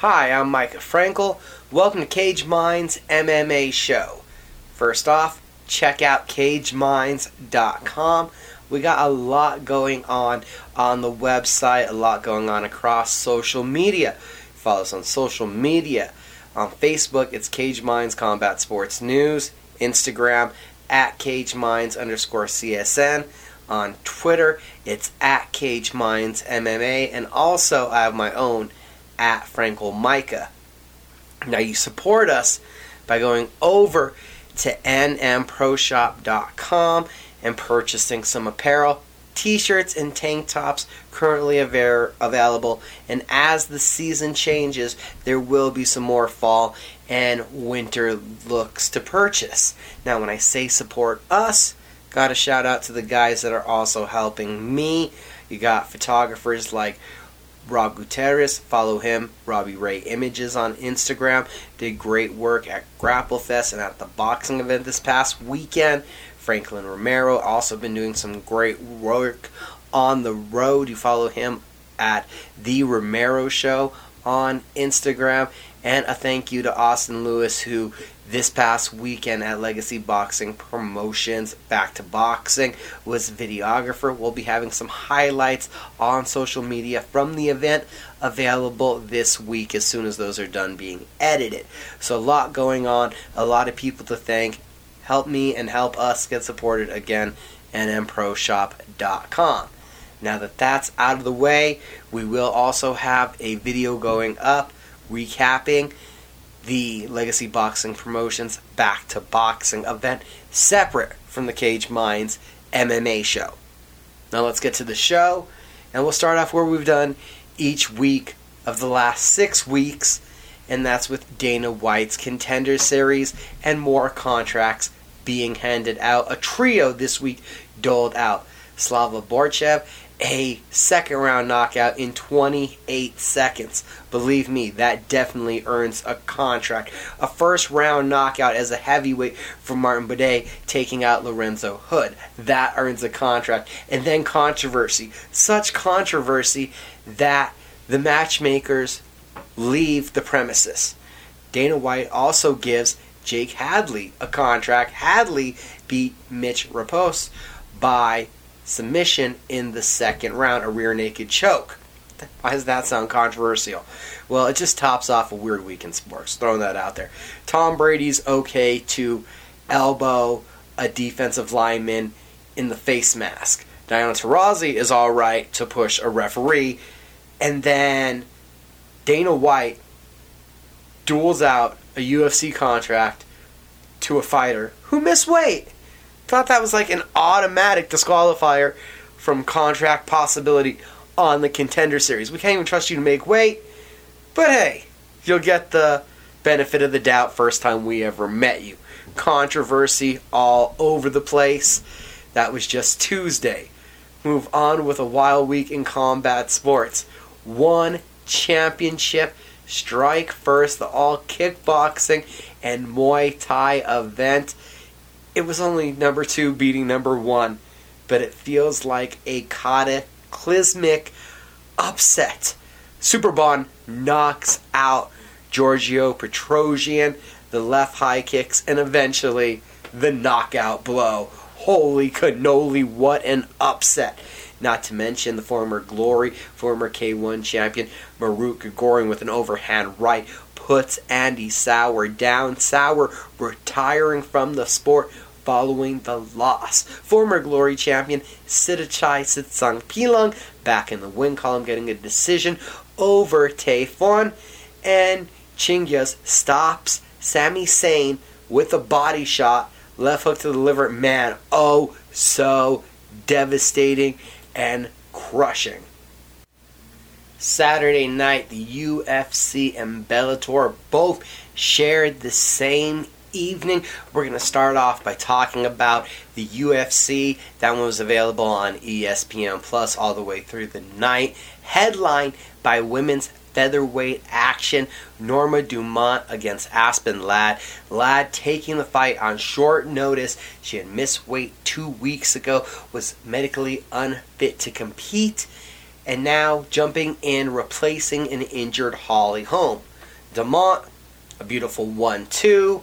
Hi, I'm Micah Frankel. Welcome to Cage Minds MMA Show. First off, check out cageminds.com. We got a lot going on on the website, a lot going on across social media. Follow us on social media. On Facebook, it's Cage Minds Combat Sports News. Instagram, at Cage Minds underscore CSN. On Twitter, it's at Cage Minds MMA. And also, I have my own at Frankel Micah. Now, you support us by going over to nmproshop.com and purchasing some apparel, t shirts, and tank tops currently av- available. And as the season changes, there will be some more fall and winter looks to purchase. Now, when I say support us, got a shout out to the guys that are also helping me. You got photographers like Rob Gutierrez, follow him. Robbie Ray Images on Instagram. Did great work at Grapplefest and at the boxing event this past weekend. Franklin Romero also been doing some great work on the road. You follow him at The Romero Show on Instagram. And a thank you to Austin Lewis, who this past weekend at Legacy Boxing Promotions, Back to Boxing, was videographer. We'll be having some highlights on social media from the event available this week as soon as those are done being edited. So, a lot going on, a lot of people to thank. Help me and help us get supported again, nmproshop.com. Now that that's out of the way, we will also have a video going up recapping the Legacy Boxing Promotions Back to Boxing event separate from the Cage Minds MMA show. Now let's get to the show, and we'll start off where we've done each week of the last six weeks, and that's with Dana White's Contender Series and more contracts being handed out. A trio this week doled out. Slava Borshchev a second round knockout in 28 seconds. Believe me, that definitely earns a contract. A first round knockout as a heavyweight for Martin Buday taking out Lorenzo Hood. That earns a contract. And then controversy. Such controversy that the matchmakers leave the premises. Dana White also gives Jake Hadley a contract. Hadley beat Mitch Rapos by submission in the second round, a rear naked choke. Why does that sound controversial? Well, it just tops off a weird week in sports. Throwing that out there. Tom Brady's okay to elbow a defensive lineman in the face mask. Diana Taurasi is all right to push a referee. And then Dana White duels out a UFC contract to a fighter who missed weight. Thought that was like an automatic disqualifier from contract possibility on the contender series. We can't even trust you to make weight, but hey, you'll get the benefit of the doubt first time we ever met you. Controversy all over the place. That was just Tuesday. Move on with a wild week in combat sports. One championship strike first, the all kickboxing and Muay Thai event it was only number two beating number one, but it feels like a cataclysmic upset. Superbon knocks out Giorgio Petrosyan, the left high kicks, and eventually the knockout blow. Holy cannoli, what an upset! Not to mention the former Glory, former K1 champion Marat Grigorian with an overhand right puts Andy Souwer down. Souwer retiring from the sport following the loss. Former Glory champion Sitthichai Sitsongpeenong back in the win column getting a decision over Tayfun. And Chingiz stops Samy Sana with a body shot. Left hook to the liver. Man, oh, so devastating and crushing. Saturday night, the UFC and Bellator both shared the same evening. We're going to start off by talking about the UFC. That one was available on ESPN Plus all the way through the night. Headline by women's featherweight action. Norma Dumont against Aspen Ladd. Ladd taking the fight on short notice. She had missed weight two weeks ago, was medically unfit to compete, and now jumping in, replacing an injured Holly Holm. Dumont, a beautiful 1 2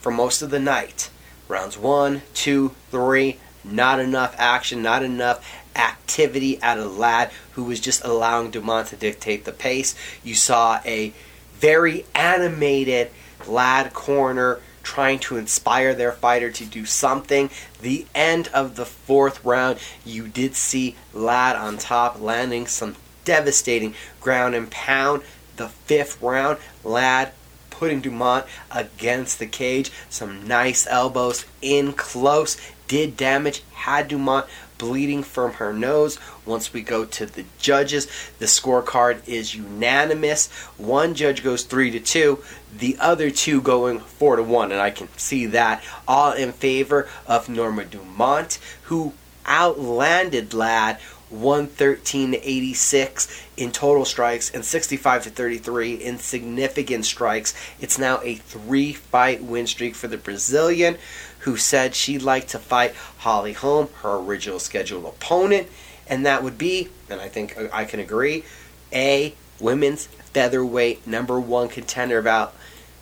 for most of the night. Rounds one, two, three, not enough action, not enough activity out of Ladd, who was just allowing Dumont to dictate the pace. You saw a very animated Ladd corner trying to inspire their fighter to do something. The end of the fourth round, you did see Ladd on top, landing some devastating ground and pound. The fifth round, Ladd putting Dumont against the cage. Some nice elbows in close. Did damage, had Dumont bleeding from her nose. Once we go to the judges, the scorecard is unanimous. One judge goes three to two, the other two going four to one, and I can see that all in favor of Norma Dumont, who outlanded Ladd 113 to 86 in total strikes and 65 to 33 in significant strikes. It's now a three fight win streak for the Brazilian, who said she'd like to fight Holly Holm, her original scheduled opponent, and that would be, and I think I can agree, a women's featherweight number one contender. About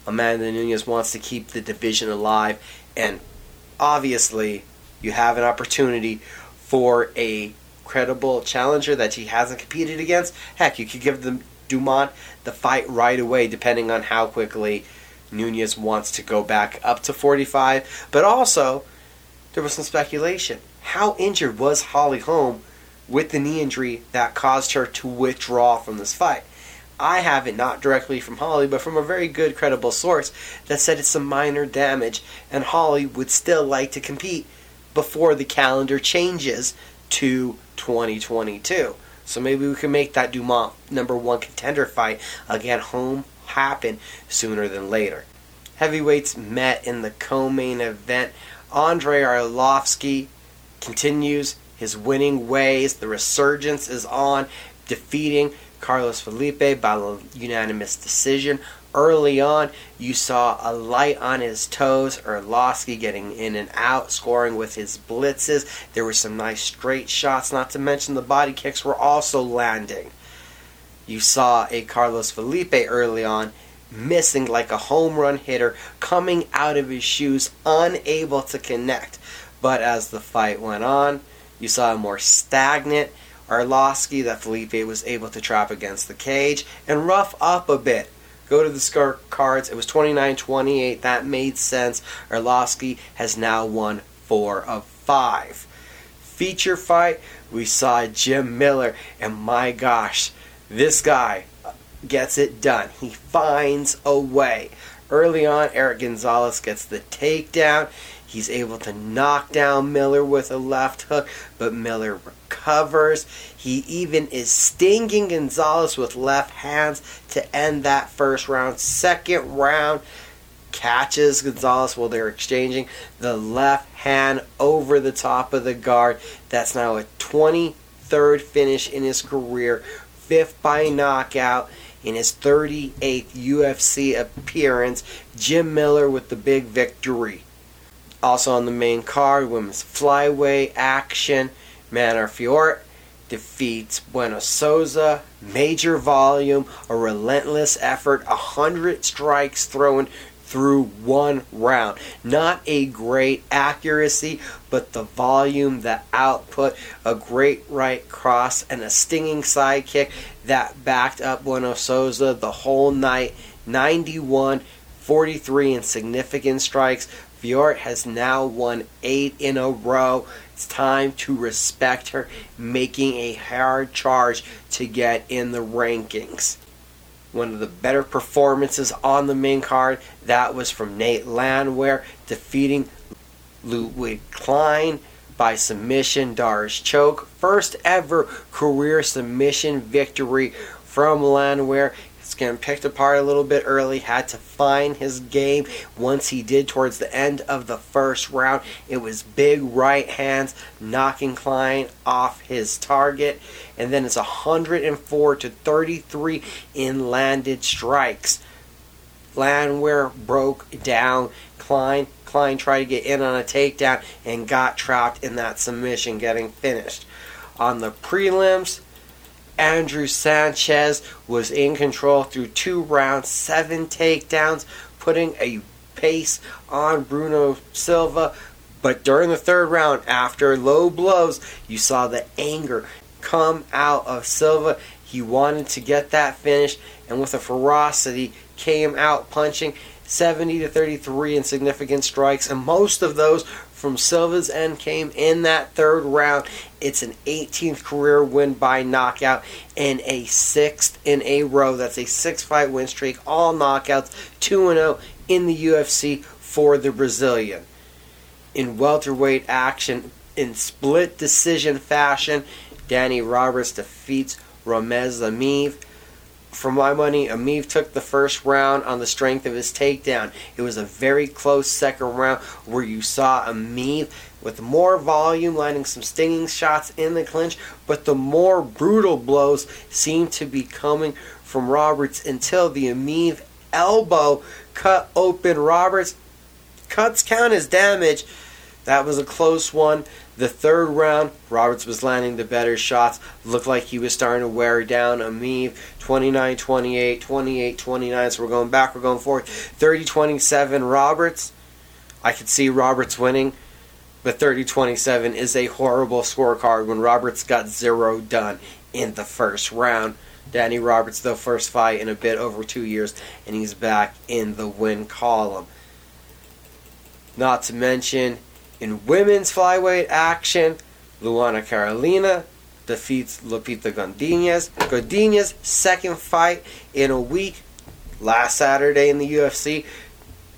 Amanda Nunes wants to keep the division alive, and obviously, you have an opportunity for a credible challenger that she hasn't competed against, heck, you could give them Dumont the fight right away, depending on how quickly Nunes wants to go back up to 45. But also, there was some speculation. How injured was Holly Holm with the knee injury that caused her to withdraw from this fight? I have it not directly from Holly, but from a very good, credible source that said it's some minor damage, and Holly would still like to compete before the calendar changes to 2022. So maybe we can make that Dumont number one contender fight again Holm happen sooner than later. Heavyweights met in the co-main event. Andrei Arlovsky continues his winning ways. The resurgence is on, defeating Carlos Felipe by a unanimous decision. Early on, you saw a light on his toes, Arlovsky getting in and out, scoring with his blitzes. There were some nice straight shots, not to mention the body kicks were also landing. You saw a Carlos Felipe early on missing like a home run hitter, coming out of his shoes, unable to connect. But as the fight went on, you saw a more stagnant Arlovsky that Felipe was able to trap against the cage and rough up a bit. Go to the score cards. It was 29 28. That made sense. Arlovsky has now won four of five. Feature fight, we saw Jim Miller, and my gosh, this guy gets it done. He finds a way. Early on, Eric Gonzalez gets the takedown. He's able to knock down Miller with a left hook, but Miller recovers. He even is stinging Gonzalez with left hands to end that first round. Second round, catches Gonzalez while they're exchanging the left hand over the top of the guard. That's now a 23rd finish in his career, fifth by knockout in his 38th UFC appearance. Jim Miller with the big victory. Also on the main card, women's flyweight action. Manon Fiorot defeats Bueno Souza. Major volume, a relentless effort, a hundred strikes thrown through one round. Not a great accuracy, but the volume, the output, a great right cross, and a stinging side kick that backed up Bueno Souza the whole night. 91 43 in significant strikes. Fiorot has now won eight in a row. It's time to respect her, making a hard charge to get in the rankings one of the better performances on the main card. That was from Nate Landwehr defeating Ludwig Klein by submission, D'Arce choke. First ever career submission victory from Landwehr getting picked apart a little bit early, had to find his game. Once he did towards the end of the first round, it was big right hands knocking Klein off his target. And then it's 104 to 33 in landed strikes. Landwehr broke down Klein. Klein tried to get in on a takedown and got trapped in that submission, getting finished. On the prelims, Andrew Sanchez was in control through two rounds, seven takedowns, putting a pace on Bruno Silva. But during the third round, after low blows, you saw the anger come out of Silva. He wanted to get that finish, and with a ferocity, came out punching 70 to 33 in significant strikes, and most of those from Silva's end came in that third round. It's an 18th career win by knockout and a sixth in a row. That's a six fight win streak, all knockouts, 2 0 in the UFC for the Brazilian. In welterweight action, in split decision fashion, Danny Roberts defeats Ramez Emeev for my money, Emeev took the first round on the strength of his takedown. It was a very close second round where you saw Emeev with more volume, landing some stinging shots in the clinch, but the more brutal blows seemed to be coming from Roberts until the Emeev elbow cut open Roberts. Cuts count as damage. That was a close one. The third round, Roberts was landing the better shots. Looked like he was starting to wear down Emeev. 29 28, 28 29. So we're going back, we're going forward. 30 27, Roberts. I could see Roberts winning, but 30 27 is a horrible scorecard when Roberts got zero done in the first round. Danny Roberts, the first fight in a bit over two years, and he's back in the win column. Not to mention, in women's flyweight action, Luana Carolina defeats Lupita Godinez. Godinez second fight in a week last Saturday in the UFC,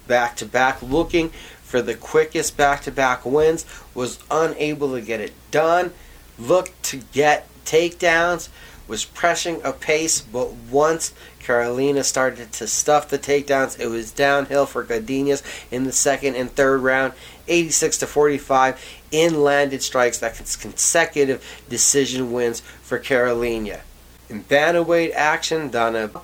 back to back, looking for the quickest back to back wins, was unable to get it done. Looked to get takedowns, was pressing a pace, but once Carolina started to stuff the takedowns, it was downhill for Godinez in the second and third round, 86 to 45 in landed strikes. That's consecutive decision wins for Carolina. In bantamweight action, Danaa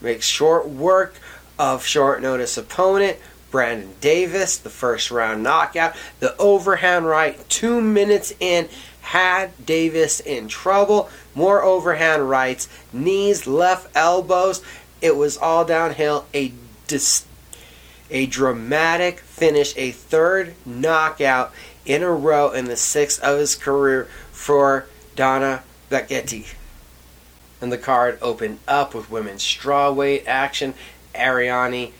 makes short work of short notice opponent. Brandon Davis, the first round knockout. The overhand right, two minutes in, had Davis in trouble. More overhand rights, knees, left elbows. It was all downhill. A dis- a dramatic finish, a third knockout in a row in the sixth of his career for Danaa Batgerel. And the card opened up with women's strawweight action. Ariane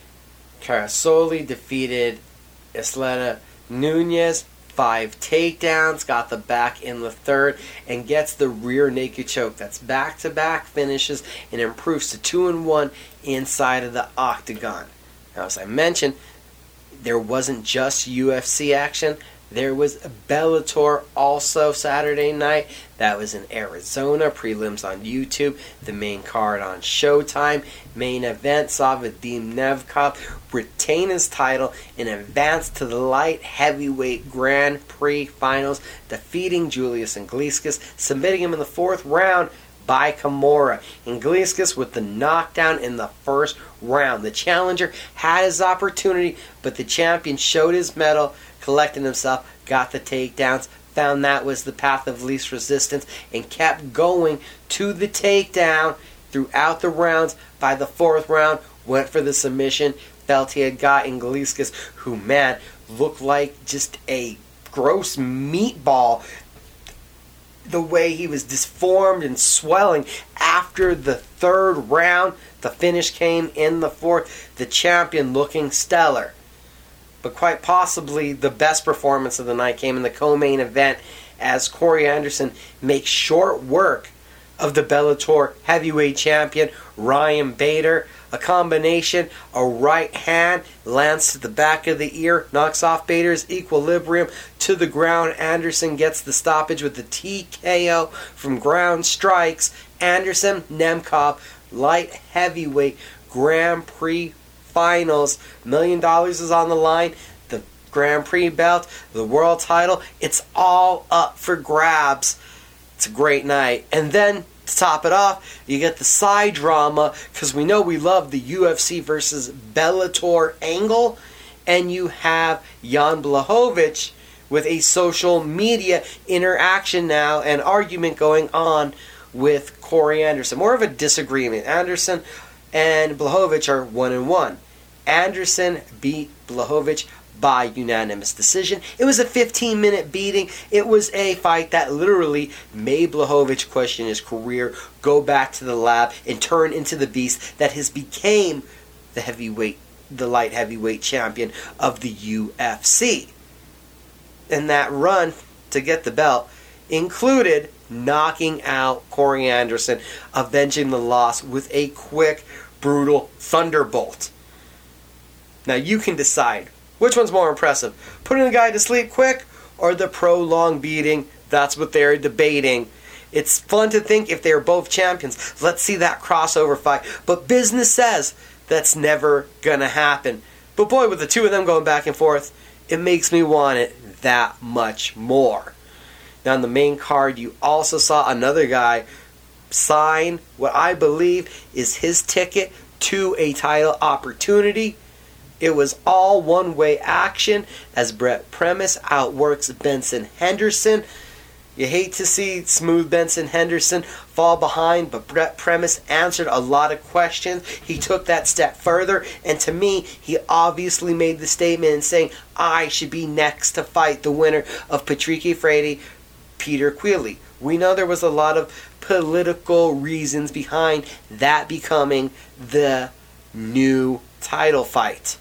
Carnelossi defeated Istela Nunes five takedowns, got the back in the third, and gets the rear naked choke. That's back to back finishes and improves to 2 and 1 inside of the octagon. Now, as I mentioned, there wasn't just UFC action. There was Bellator also Saturday night. That was in Arizona. Prelims on YouTube. The main card on Showtime. Main event saw Vadim Nemkov retain his title and advance to the light heavyweight Grand Prix finals, defeating Julius Anglickas, submitting him in the fourth round by Kimura. Anglickas with the knockdown in the first round. The challenger had his opportunity, but the champion showed his mettle collected himself, got the takedowns, found that was the path of least resistance, and kept going to the takedown throughout the rounds. By the fourth round, went for the submission. Felt he had got Anglickas, who, man, looked like just a gross meatball the way he was disformed and swelling after the third round. The finish came in the fourth. The champion looking stellar but quite possibly the best performance of the night came in the co-main event as Corey Anderson makes short work of the Bellator heavyweight champion Ryan Bader. A combination, a right hand lands to the back of the ear, knocks off Bader's equilibrium to the ground. Anderson gets the stoppage with the TKO from ground strikes. Anderson, Nemkov, light heavyweight Grand Prix finals. Million dollars is on the line. The Grand Prix belt, the world title, it's all up for grabs. It's a great night. And then to top it off, you get the side drama because we know we love the UFC versus Bellator angle, and you have Jan Blachowicz with a social media interaction now and argument going on with Corey Anderson. More of a disagreement. Anderson and Blachowicz are one and one. Anderson beat Blachowicz by unanimous decision. It was a 15 minute beating. It was a fight that literally made Blachowicz question his career, go back to the lab, and turn into the beast that has became the heavyweight, the light heavyweight champion of the UFC. And that run to get the belt included knocking out Corey Anderson, avenging the loss with a quick, brutal thunderbolt. Now you can decide which one's more impressive? Putting the guy to sleep quick or the prolonged beating? That's what they're debating. It's fun to think if they're both champions, let's see that crossover fight. But business says that's never going to happen. But boy, with the two of them going back and forth, it makes me want it that much more. Now, on the main card, you also saw another guy sign what I believe is his ticket to a title opportunity. It was all one way action as Brent Primus outworks Benson Henderson. You hate to see smooth Benson Henderson fall behind, but Brent Primus answered a lot of questions. He took that step further, and to me, he obviously made the statement in saying, I should be next to fight the winner of Patricky Freire, Peter Queally. We know there was a lot of political reasons behind that becoming the new title fight.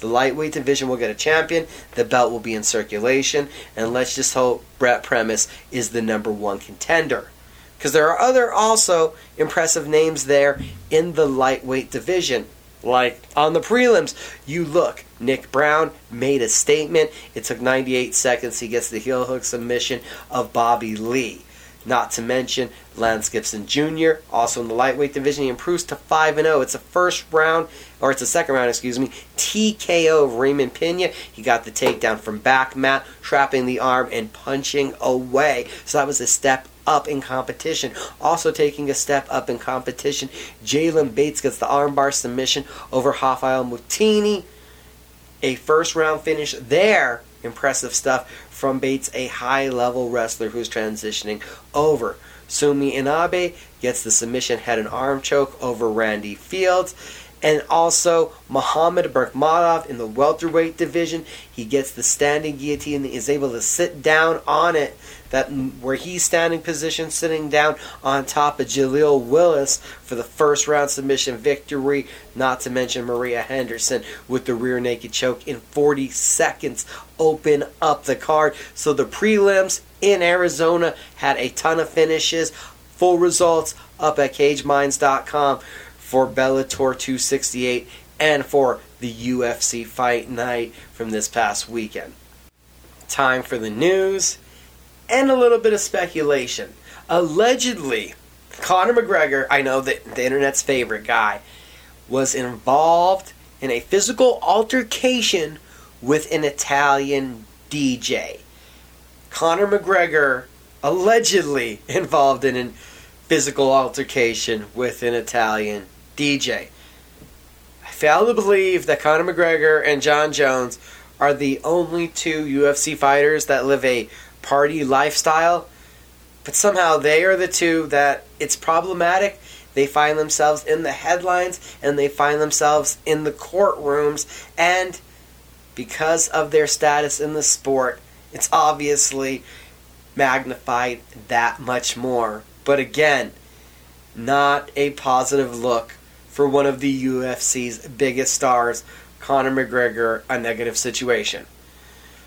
The lightweight division will get a champion. The belt will be in circulation. And let's just hope Brent Primus is the number one contender. Because there are other also impressive names there in the lightweight division. Like on the prelims, you look, Nick Browne made a statement. It took 98 seconds. He gets the heel hook submission of Bobby Lee. Not to mention Lance Gibson Jr. Also in the lightweight division, he improves to 5 0. It's a first round, or it's a second round, excuse me, TKO of Raymond Pena. He got the takedown from back mat, trapping the arm and punching away. So that was a step up in competition. Also taking a step up in competition, Jalen Bates gets the armbar submission over Rafael Mutini. A first round finish there. Impressive stuff from Bates, a high level wrestler who's transitioning over. Sumi Inabe gets the submission head and arm choke over Randy Fields. And also Muhammad Berkhamov in the welterweight division. He gets the standing guillotine and is able to sit down on it that where he's standing position, sitting down on top of Jaleel Willis for the first round submission victory. Not to mention Maria Henderson with the rear naked choke in 40 seconds, open up the card. So the prelims in Arizona had a ton of finishes. Full results up at CageMinds.com for Bellator 268 and for the UFC Fight Night from this past weekend. Time for the news and a little bit of speculation. Allegedly, Conor McGregor, I know that the internet's favorite guy, was involved in a physical altercation with an Italian DJ. Conor McGregor allegedly involved in a physical altercation with an Italian DJ. I fail to believe that Conor McGregor and Jon Jones are the only two UFC fighters that live a party lifestyle, but somehow they are the two that it's problematic. They find themselves in the headlines and they find themselves in the courtrooms, and because of their status in the sport, it's obviously magnified that much more. But again, not a positive look for one of the UFC's biggest stars, Conor McGregor, a negative situation.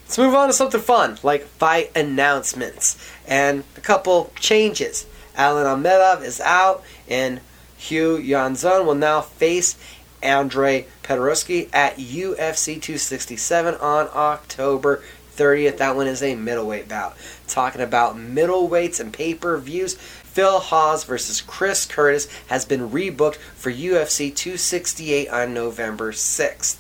Let's move on to something fun, like fight announcements and a couple changes. Alan Amedov is out, and Hu Yaozong will now face Andre Petroski at UFC 267 on October 30th. That one is a middleweight bout. Talking about middleweights and pay per views, Phil Hawes versus Chris Curtis has been rebooked for UFC 268 on November 6th.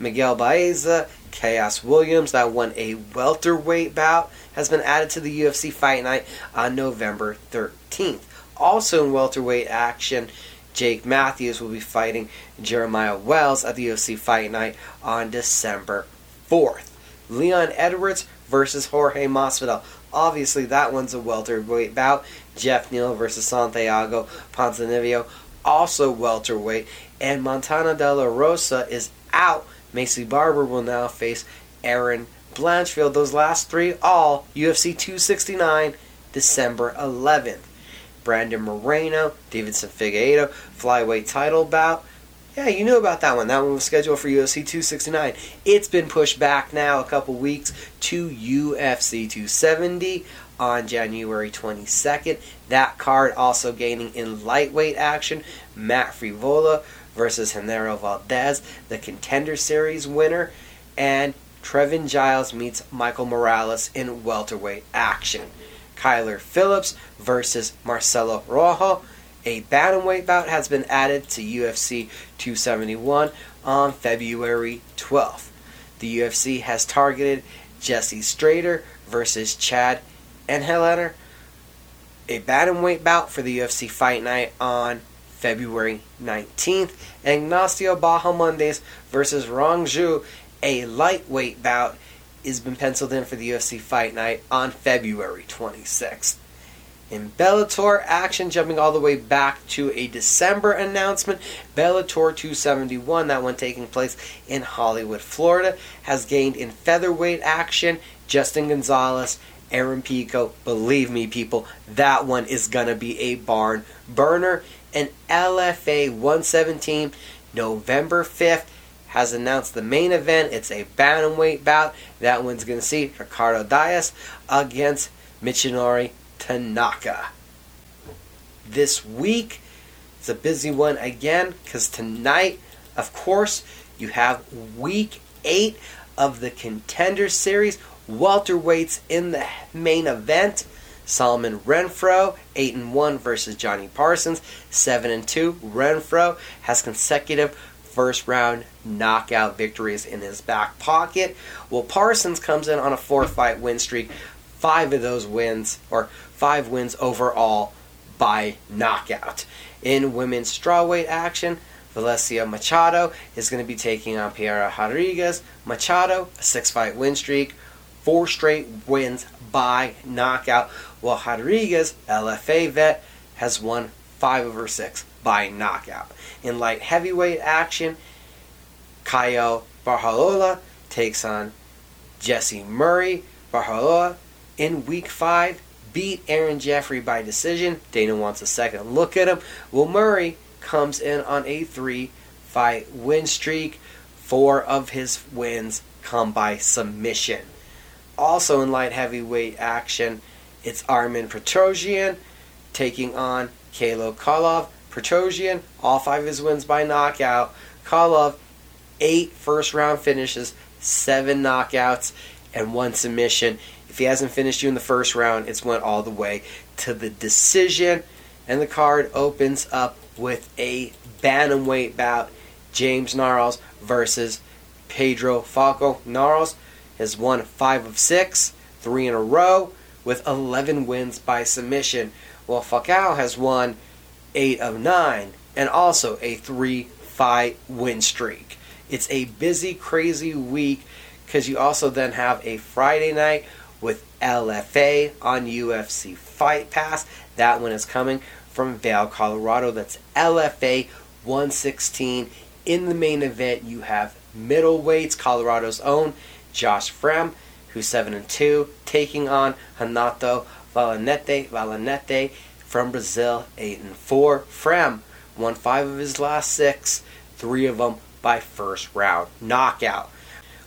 Miguel Baeza Khaos Williams, that won a welterweight bout, has been added to the UFC Fight Night on November 13th. Also in welterweight action, Jake Matthews will be fighting Jeremiah Wells at the UFC Fight Night on December 4th. Leon Edwards versus Jorge Masvidal. Obviously, that one's a welterweight bout. Geoff Neal versus Santiago Ponzinibbio, also welterweight. And Montana De La Rosa is out. Maycee Barber will now face Erin Blanchfield. Those last three, all UFC 269, December 11th. Brandon Moreno, Deiveson Figueiredo, flyweight title bout. Yeah, you knew about that one. That one was scheduled for UFC 269. It's been pushed back now a couple weeks to UFC 270 on January 22nd. That card also gaining in lightweight action. Matt Frevola versus Genaro Valdez, the Contender Series winner. And Trevin Giles meets Michael Morales in welterweight action. Kyler Phillips versus Marcelo Rojo. A bantamweight bout has been added to UFC 271 on February 12th. The UFC has targeted Jesse Strader versus Chad Anheliger. A bantamweight bout for the UFC Fight Night on February 19th. Ignacio Bahamondes versus Rong Zhu. A lightweight bout has been penciled in for the UFC Fight Night on February 26th. In Bellator action, jumping all the way back to a December announcement, Bellator 271, that one taking place in Hollywood, Florida, has gained in featherweight action Justin Gonzalez, Aaron Pico. Believe me, people, that one is going to be a barn burner. And LFA 117, November 5th, has announced the main event. It's a bantamweight bout. That one's going to see Ricardo Diaz against Michinori Tanaka. This week, it's a busy one again because tonight, of course, you have week eight of the Contender Series. Welterweights in the main event. Solomon Renfro, 8 and 1 versus Johnny Parsons, 7 and 2. Renfro has consecutive first round knockout victories in his back pocket. Well, Parsons comes in on a four fight win streak. Five of those wins, or five wins overall, by knockout. In women's strawweight action, Valencia Machado is going to be taking on Piera Rodriguez. Machado, a six fight win streak, four straight wins by knockout, while Rodriguez, LFA vet, has won five of her six by knockout. In light heavyweight action, Caio Borralhosa takes on Jesse Murray. Borralhosa in week five beat Aaron Jeffrey by decision. Dana wants a second look at him. Well, Murray comes in on a three fight win streak. Four of his wins come by submission. Also in light heavyweight action, it's Armen Petrosyan taking on Kalo Kolov. Petrosyan, all five of his wins by knockout. Kolov, eight first round finishes, seven knockouts, and one submission. If he hasn't finished you in the first round, it's went all the way to the decision. And the card opens up with a bantamweight bout. James Gnarls versus Pedro Falcao. Gnarls has won five of six, three in a row, with 11 wins by submission. While Falcao has won eight of nine, and also a three fight win streak. It's a busy, crazy week because you also then have a Friday night with LFA on UFC Fight Pass. That one is coming from Vail, Colorado. That's LFA 116. In the main event, you have middleweights, Colorado's own Josh Fremd, who's 7 and 2, taking on Renato Valente. Valente from Brazil, 8 and 4. Fremd won 5 of his last 6, 3 of them by first round knockout.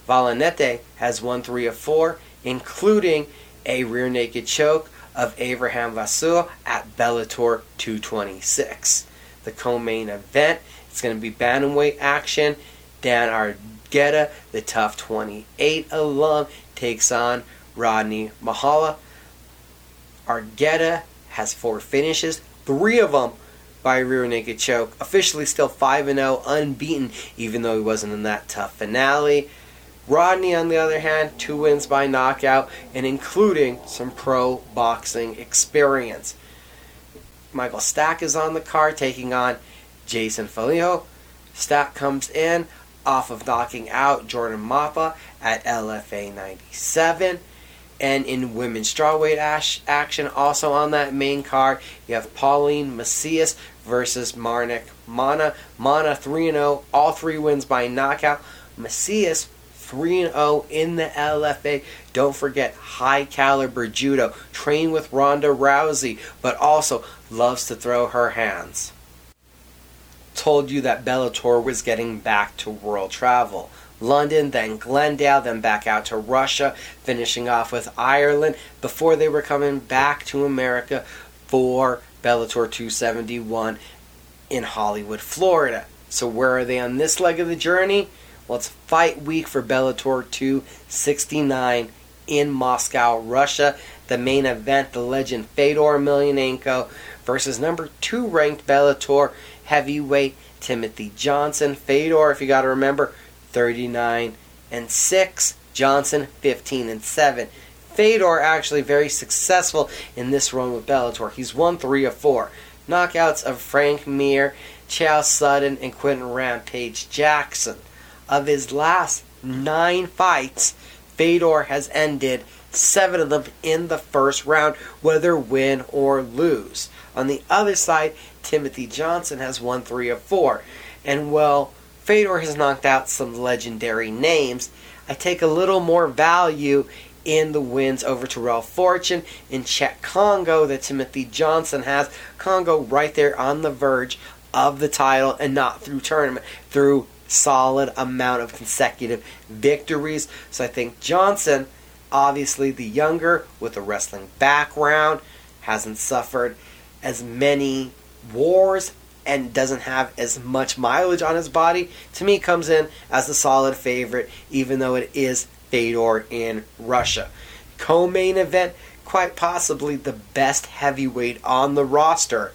Valente has won 3 of 4 including a rear naked choke of Abraham Vasseur at Bellator 226. The co-main event it's going to be bantamweight action. Dan Argueta, the TUF 28 alum, takes on Rodney Mahala. Argueta has four finishes, three of them by rear naked choke. Officially still 5 0, unbeaten, even though he wasn't in that TUF finale. Rodney, on the other hand, two wins by knockout and including some pro boxing experience. Michael Stack is on the card taking on Jason Folio. Stack comes in off of knocking out Jordan Mappa at LFA 97. And in women's strawweight ash- action, also on that main card, you have Pauline Macias versus Marnik Mana. Mana 3 0, all three wins by knockout. Macias 3 0 in the LFA. Don't forget, high caliber judo. Trained with Ronda Rousey, but also loves to throw her hands. Told you that Bellator was getting back to world travel. London, then Glendale, then back out to Russia, finishing off with Ireland before they were coming back to America for Bellator 271 in Hollywood, Florida. So, where are they on this leg of the journey? Well, it's fight week for Bellator 269 in Moscow, Russia. The main event, the legend Fedor Emelianenko versus number two ranked Bellator heavyweight Timothy Johnson. Fedor, if you got to remember, 39 and 6. Johnson 15 and 7. Fedor actually very successful in this run with Bellator. He's won 3 of 4. Knockouts of Frank Mir, Chael Sonnen, and Quinton Rampage Jackson. Of his last 9 fights, Fedor has ended 7 of them in the first round, whether win or lose. On the other side, Timothy Johnson has won 3 of 4. And while Fedor has knocked out some legendary names. I take a little more value in the wins over Tyrell Fortune and Cheick Congo that Timothy Johnson has. Congo right there on the verge of the title and not through tournament, through solid amount of consecutive victories. So I think Johnson, obviously the younger with a wrestling background, hasn't suffered as many wars and doesn't have as much mileage on his body, to me comes in as a solid favorite, even though it is Fedor in Russia. Co main event, quite possibly the best heavyweight on the roster.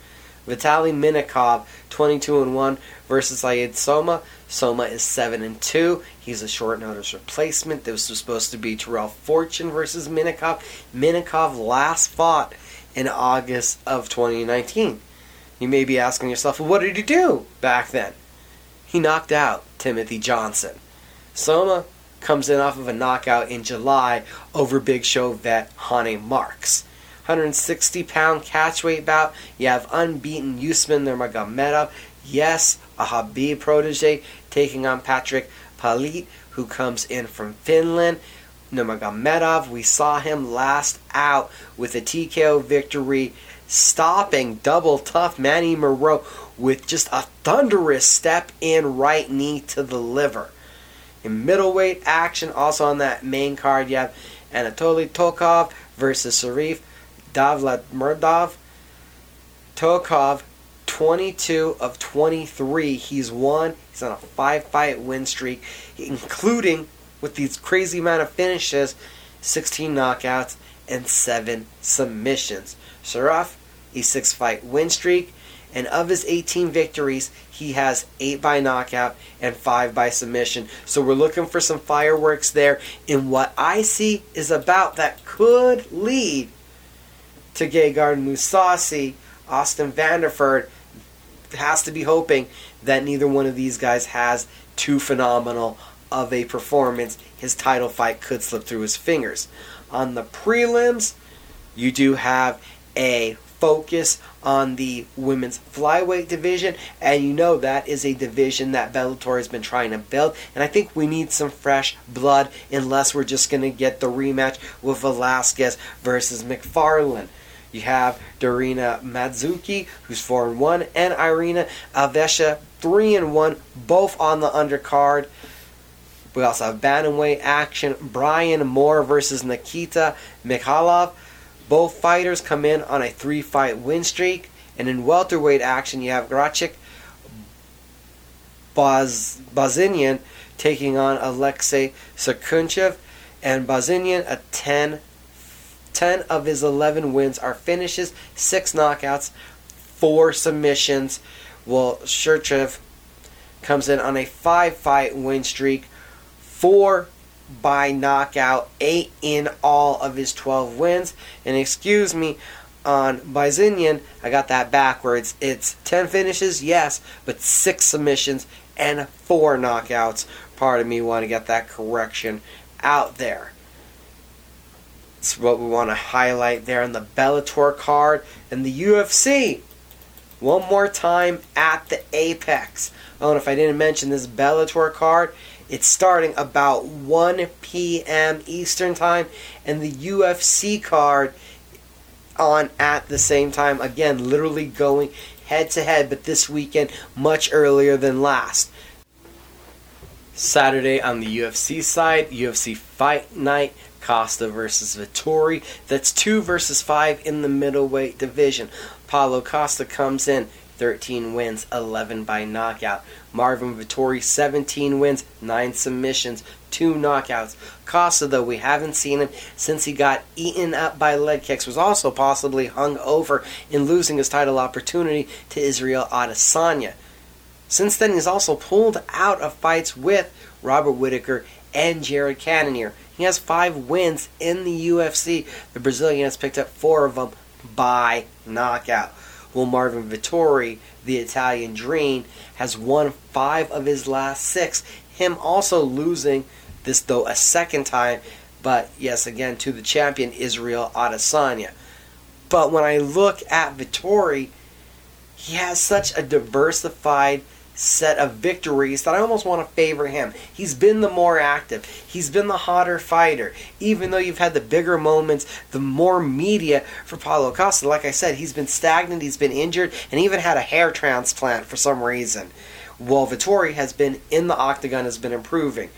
Vitaly Minakov, 22 and 1 versus Syed Soma. Soma is 7 and 2. He's a short notice replacement. This was supposed to be Tyrell Fortune versus Minakov. Minakov last fought in August of 2019. You may be asking yourself, well, what did he do back then? He knocked out Timothy Johnson. Soma comes in off of a knockout in July over Big Show vet Rony Marks. 160 pound catchweight bout. You have unbeaten Usman Nurmagomedov. Yes, a Khabib protege taking on Patrick Palit, who comes in from Finland. Nurmagomedov, we saw him last out with a TKO victory stopping double tough Manny Moreau with just a thunderous step in right knee to the liver. In middleweight action, also on that main card, you have Anatoly Tokov versus Sarif Davletmurdov. Tokov, 22 of 23. He's won. He's on a five fight win streak, including with these crazy amount of finishes 16 knockouts and 7 submissions. Saraf, 6 fight win streak, and of his 18 victories, he has 8 by knockout and 5 by submission. So we're looking for some fireworks there in what I see is about that could lead to Gegard Mousasi. Austin Vanderford has to be hoping that neither one of these guys has too phenomenal of a performance. His title fight could slip through his fingers. On the prelims, you do have a focus on the women's flyweight division, and you know that is a division that Bellator has been trying to build. And I think we need some fresh blood, unless we're just going to get the rematch with Velasquez versus McFarlane. You have Darina Madzuki, who's 4 and 1, and Irina Avesha, 3 and 1, both on the undercard. We also have bantamweight action. Brian Moore versus Nikita Mikhailov. Both fighters come in on a three fight win streak. And in welterweight action, you have Grachik Baz- Bazinian taking on Alexei Sakhunchev. And Bazinian, a 10, 10 of his 11 wins are finishes, 6 knockouts, 4 submissions. Well, Shurchev comes in on a 5 fight win streak, 4 by knockout, eight in all of his 12 wins. And excuse me, on Bazinian, I got that backwards. It's 10 finishes, yes, but 6 submissions and 4 knockouts. Part of me want to get that correction out there. It's what we want to highlight there on the Bellator card and the UFC. One more time at the Apex. Oh, and if I didn't mention this Bellator card, it's starting about 1 p.m. Eastern Time, and the UFC card on at the same time. Again, literally going head to head, but this weekend much earlier than last. Saturday on the UFC side, UFC Fight Night, Costa versus Vettori. That's two versus five in the middleweight division. Paulo Costa comes in 13 wins, 11 by knockout. Marvin Vettori, 17 wins, 9 submissions, 2 knockouts. Costa, though, we haven't seen him since he got eaten up by leg kicks, was also possibly hung over in losing his title opportunity to Israel Adesanya. Since then, he's also pulled out of fights with Robert Whitaker and Jared Cannonier. He has five wins in the UFC. The Brazilian has picked up four of them by knockout. Will Marvin Vettori, the Italian Dream, has won five of his last six. Him also losing this, though, a second time, but yes, again, to the champion Israel Adesanya. But when I look at Vettori, he has such a diversified set of victories that I almost want to favor him. He's been the more active, he's been the hotter fighter. Even though you've had the bigger moments, the more media for Paulo Costa. Like I said, he's been stagnant, he's been injured, and even had a hair transplant for some reason. While Vettori has been in the octagon, has been improving.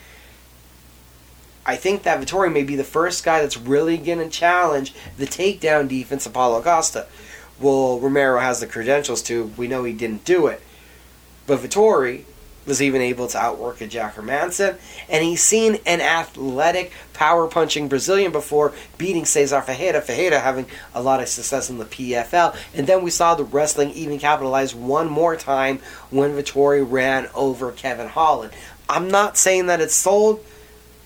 I think that Vettori may be the first guy that's really going to challenge the takedown defense of Paulo Costa. Well, Romero has the credentials to. We know he didn't do it. But Vettori was even able to outwork a Jack Hermansson, and he's seen an athletic, power punching Brazilian before beating Cesar Ferreira. Ferreira having a lot of success in the PFL, and then we saw the wrestling even capitalize one more time when Vettori ran over Kevin Holland. I'm not saying that it's sold,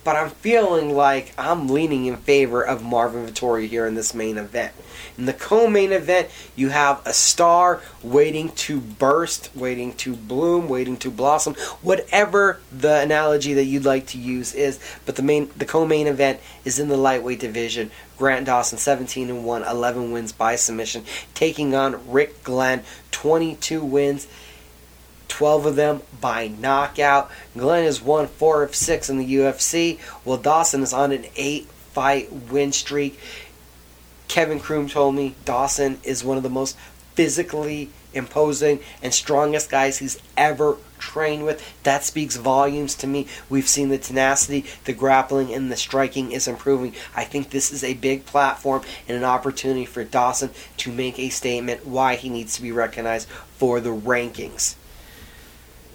but I'm feeling like I'm leaning in favor of Marvin Vettori here in this main event. In the co-main event, you have a star waiting to burst, waiting to bloom, waiting to blossom, whatever the analogy that you'd like to use is. But the main, the co-main event is in the lightweight division. Grant Dawson, 17 and 1, 11 wins by submission, taking on Rick Glenn, 22 wins. 12 of them by knockout. Glenn has won 4 of 6 in the UFC, while Dawson is on an 8 fight win streak. Kevin Croom told me Dawson is one of the most physically imposing and strongest guys he's ever trained with. That speaks volumes to me. We've seen the tenacity, the grappling, and the striking is improving. I think this is a big platform and an opportunity for Dawson to make a statement why he needs to be recognized for the rankings.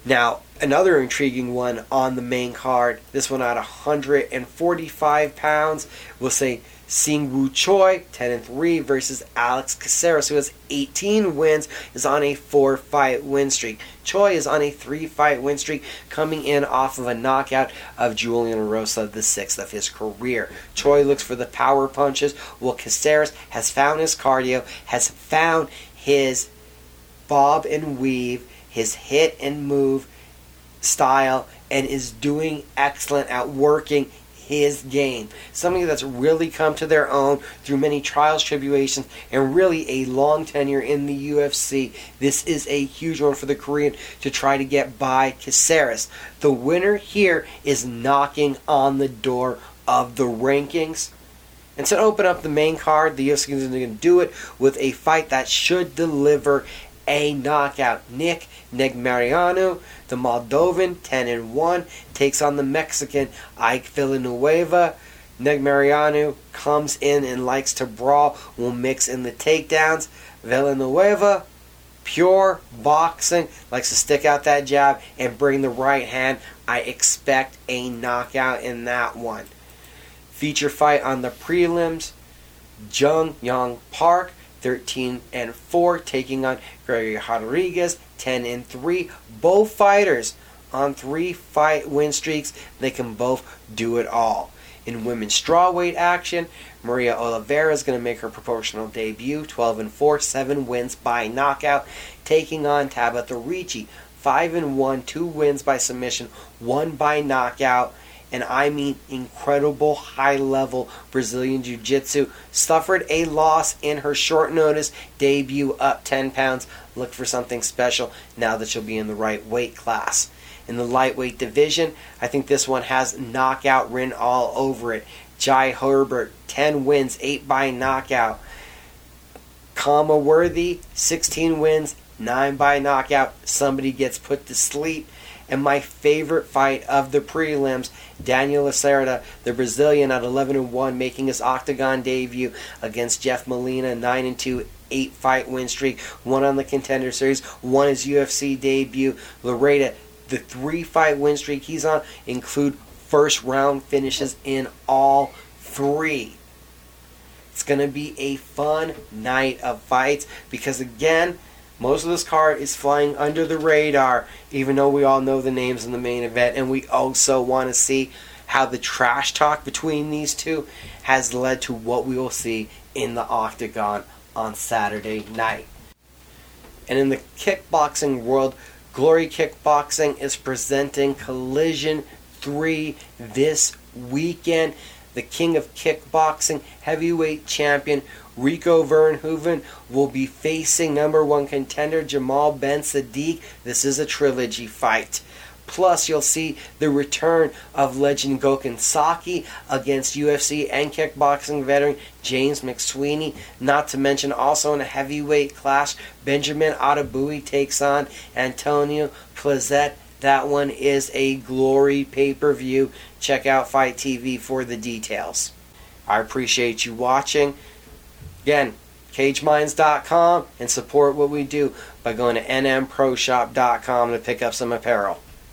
Now, another intriguing one on the main card, this one at 145 pounds, we'll say Seungwoo Choi, 10 and 3, versus Alex Caceres, who has 18 wins, is on a four fight win streak. Choi is on a three fight win streak, coming in off of a knockout of Julian Erosa, the sixth of his career. Choi looks for the power punches, while Caceres has found his cardio, has found his bob and weave, his hit and move style, and is doing excellent at working his game. Somebody that's really come to their own through many trials, tribulations, and really a long tenure in the UFC. This is a huge one for the Korean to try to get by Caceres. The winner here is knocking on the door of the rankings. And to open up the main card, the UFC is going to do it with a fight that should deliver a knockout. Nick Negumereanu, the Moldovan, 10 and 1, takes on the Mexican Ike Villanueva. Negumereanu comes in and likes to brawl, will mix in the takedowns. Villanueva, pure boxing, likes to stick out that jab and bring the right hand. I expect a knockout in that one. Feature fight on the prelims Jun Yong Park 13 and 4, taking on Gregory Rodrigues, 10 and 3. Both fighters on three fight win streaks. They can both do it all. In women's strawweight action, Maria Oliveira is going to make her proportional debut, 12 and 4, 7 wins by knockout, taking on Tabitha Ricci, 5 and 1, 2 wins by submission, 1 by knockout. And I mean incredible high level Brazilian Jiu Jitsu, suffered a loss in her short notice debut up 10 pounds. Look for something special now that she'll be in the right weight class. In the lightweight division, I think this one has knockout written all over it. Jai Herbert, 10 wins, 8 by knockout. Khama Worthy, 16 wins, 9 by knockout. Somebody gets put to sleep. And my favorite fight of the prelims, Daniel Lacerda, the Brazilian at 11 and 1, making his octagon debut against Jeff Molina, 9 and 2, eight fight win streak, one on the contender series, one his UFC debut. Loretta, the three fight win streak he's on include first round finishes in all three. It's going to be a fun night of fights because, again, most of this card is flying under the radar, even though we all know the names in the main event, and we also want to see how the trash talk between these two has led to what we will see in the octagon on Saturday night. And in the kickboxing world, Glory Kickboxing is presenting Collision 3 this weekend. The king of kickboxing, heavyweight champion Rico Verhoeven will be facing number one contender Jamal Ben Saddik. This is a trilogy fight. Plus, you'll see the return of legend Gokhan Saki against UFC and kickboxing veteran James McSweeney. Not to mention, also in a heavyweight clash, Benjamin Adegbuyi takes on Antonio Pleasant. That one is a glory pay per view. Check out FITE TV for the details. I appreciate you watching. Again, cageminds.com and support what we do by going to nmproshop.com to pick up some apparel.